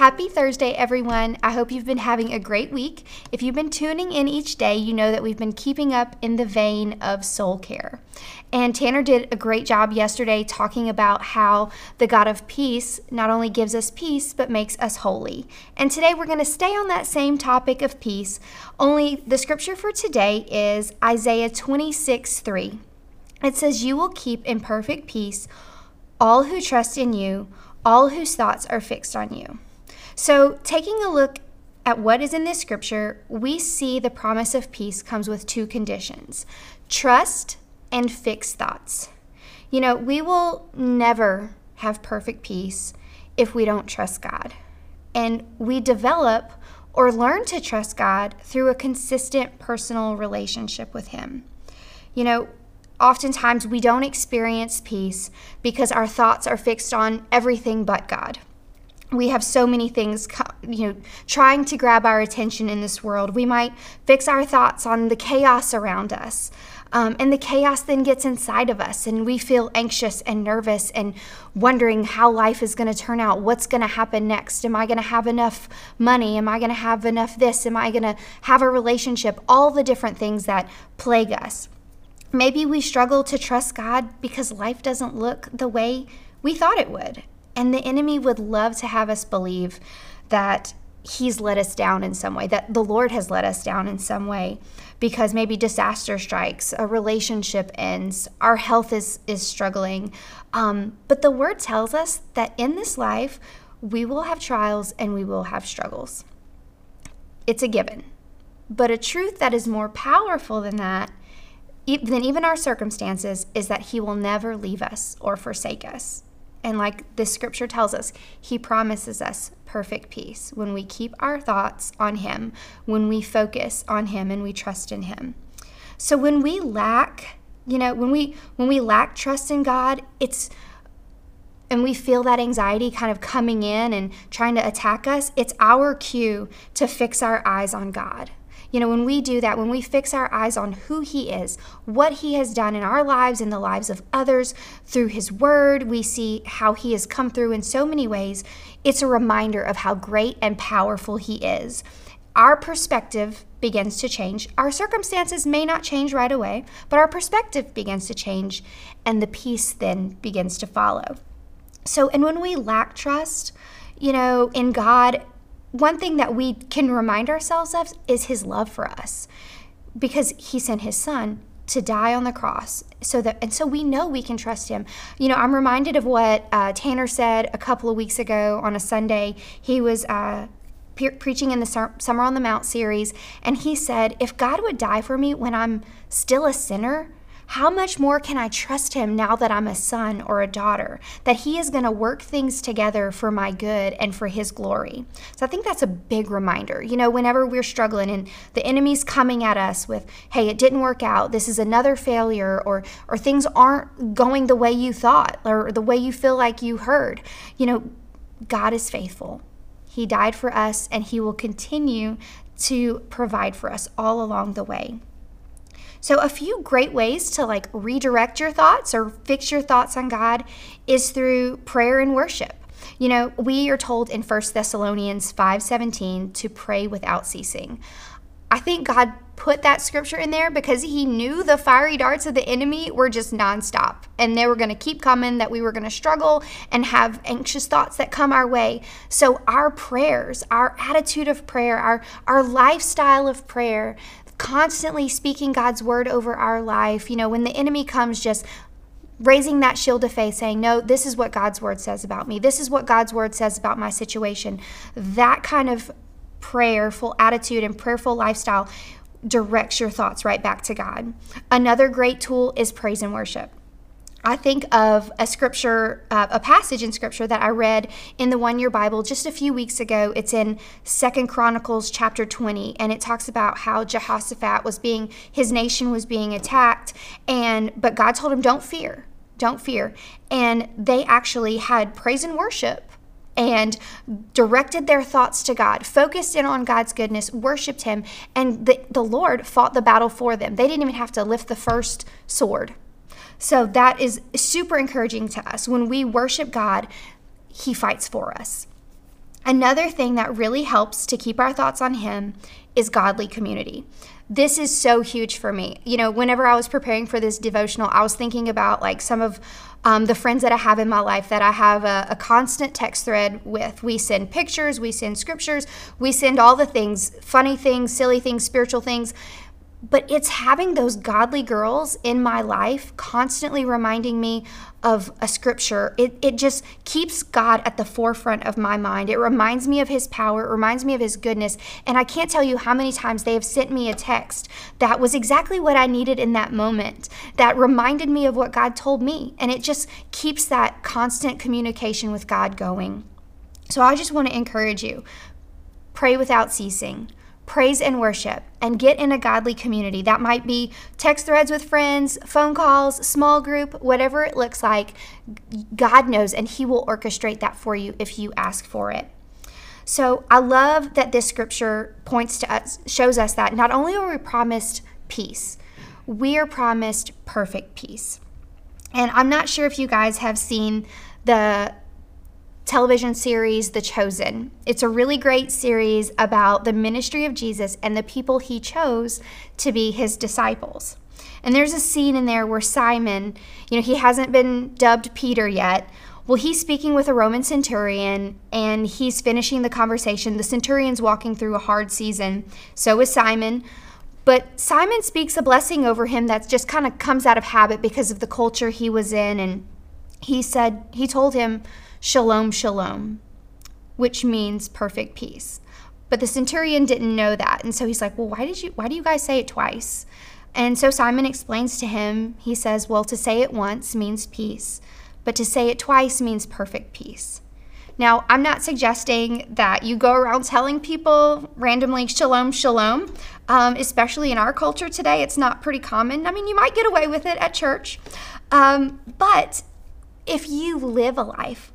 Happy Thursday, everyone. I hope you've been having a great week. If you've been tuning in each day, you know that we've been keeping up in the vein of soul care. And Tanner did a great job yesterday talking about how the God of peace not only gives us peace, but makes us holy. And today we're going to stay on that same topic of peace, only the scripture for today is Isaiah 26 3. It says, You will keep in perfect peace all who trust in you, all whose thoughts are fixed on you. So, taking a look at what is in this scripture, we see the promise of peace comes with two conditions trust and fixed thoughts. You know, we will never have perfect peace if we don't trust God. And we develop or learn to trust God through a consistent personal relationship with Him. You know, oftentimes we don't experience peace because our thoughts are fixed on everything but God we have so many things you know trying to grab our attention in this world. We might fix our thoughts on the chaos around us um, and the chaos then gets inside of us and we feel anxious and nervous and wondering how life is going to turn out. What's going to happen next? Am i going to have enough money? Am i going to have enough this? Am i going to have a relationship? All the different things that plague us. Maybe we struggle to trust god because life doesn't look the way we thought it would and the enemy would love to have us believe that he's let us down in some way, that the Lord has let us down in some way because maybe disaster strikes, a relationship ends, our health is, is struggling. Um, but the word tells us that in this life, we will have trials and we will have struggles. It's a given. But a truth that is more powerful than that, than even our circumstances, is that He will never leave us or forsake us. And like this scripture tells us, He promises us perfect peace when we keep our thoughts on Him, when we focus on Him and we trust in Him. So when we lack, you know, when we when we lack trust in God, it's and we feel that anxiety kind of coming in and trying to attack us, it's our cue to fix our eyes on God. You know, when we do that, when we fix our eyes on who He is, what He has done in our lives and the lives of others through His Word, we see how He has come through in so many ways. It's a reminder of how great and powerful He is. Our perspective begins to change. Our circumstances may not change right away, but our perspective begins to change, and the peace then begins to follow. So, and when we lack trust, you know, in God, one thing that we can remind ourselves of is his love for us because he sent his son to die on the cross so that and so we know we can trust him. You know i'm reminded of what uh, tanner said a couple of weeks ago on a sunday. He was uh, pre- preaching in the Sermon on the Mount series and he said if god would die for me when i'm still a sinner how much more can I trust him now that I'm a son or a daughter? That he is going to work things together for my good and for his glory. So I think that's a big reminder. You know, whenever we're struggling and the enemy's coming at us with, hey, it didn't work out, this is another failure, or, or things aren't going the way you thought or the way you feel like you heard, you know, God is faithful. He died for us and he will continue to provide for us all along the way. So, a few great ways to like redirect your thoughts or fix your thoughts on God is through prayer and worship. You know, we are told in 1 Thessalonians 5:17 to pray without ceasing. I think God put that scripture in there because he knew the fiery darts of the enemy were just nonstop and they were going to keep coming, that we were going to struggle and have anxious thoughts that come our way. So, our prayers, our attitude of prayer, our, our lifestyle of prayer, constantly speaking God's word over our life. You know, when the enemy comes, just raising that shield of faith, saying, No, this is what God's word says about me. This is what God's word says about my situation. That kind of prayerful attitude and prayerful lifestyle directs your thoughts right back to God. Another great tool is praise and worship. I think of a scripture, uh, a passage in scripture that I read in the one year Bible just a few weeks ago. It's in Second Chronicles chapter 20, and it talks about how Jehoshaphat was being, his nation was being attacked, and but God told him, Don't fear, don't fear. And they actually had praise and worship and directed their thoughts to God, focused in on God's goodness, worshiped Him, and the, the Lord fought the battle for them. They didn't even have to lift the first sword. So that is super encouraging to us. When we worship God, He fights for us. Another thing that really helps to keep our thoughts on Him is godly community. This is so huge for me. You know, whenever I was preparing for this devotional, I was thinking about like some of um, the friends that I have in my life that I have a, a, constant text thread with. We send pictures, we send scriptures, we send all the things funny things, silly things, spiritual things but it's having those godly girls in my life constantly reminding me of a scripture. It, it just keeps God at the forefront of my mind. It reminds me of His power, it reminds me of His goodness. And I can't tell you how many times they have sent me a text that was exactly what I needed in that moment, that reminded me of what God told me. And it just keeps that constant communication with God going. So I just want to encourage you pray without ceasing praise and worship, and get in a godly community. That might be text threads with friends, phone calls, small group, whatever it looks like. God knows, and He will orchestrate that for you if you ask for it. So I love that this scripture points to us, shows us that not only are we promised peace, we are promised perfect peace. And I'm not sure if you guys have seen the television series, The Chosen. It's a really great series about the ministry of Jesus and the people he chose to be his disciples. And there's a scene in there where Simon, you know, he hasn't been dubbed Peter yet. Well, he's speaking with a Roman centurion and he's finishing the conversation. The centurion's walking through a hard season. So is Simon. But Simon speaks a blessing over him that just kind of comes out of habit because of the culture he was in. And he said, he told him, Shalom, shalom, which means perfect peace. But the centurion didn't know that. And so he's like, Well, why did you why do you guys say it twice? And so Simon explains to him, he says, Well, to say it once means peace, but to say it twice means perfect peace. Now, I'm not suggesting that you go around telling people randomly shalom, shalom, um, especially in our culture today. It's not pretty common. I mean, you might get away with it at church. Um, but if you live a life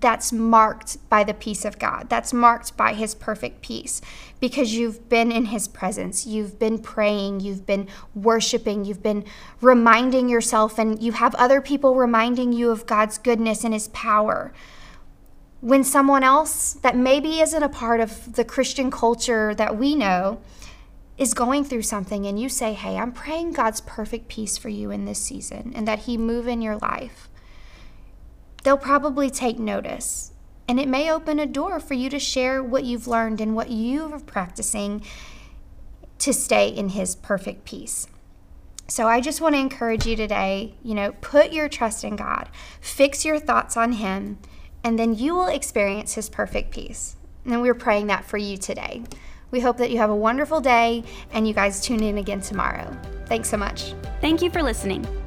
that's marked by the peace of God. That's marked by His perfect peace because you've been in His presence. You've been praying. You've been worshiping. You've been reminding yourself, and you have other people reminding you of God's goodness and His power. When someone else that maybe isn't a part of the Christian culture that we know is going through something, and you say, Hey, I'm praying God's perfect peace for you in this season and that He move in your life they'll probably take notice. And it may open a door for you to share what you've learned and what you're practicing to stay in His perfect peace. So I just want to encourage you today, you know, put your trust in God, fix your thoughts on Him, and then you will experience His perfect peace. And we're praying that for you today. We hope that you have a wonderful day and you guys tune in again tomorrow. Thanks so much. Thank you for listening.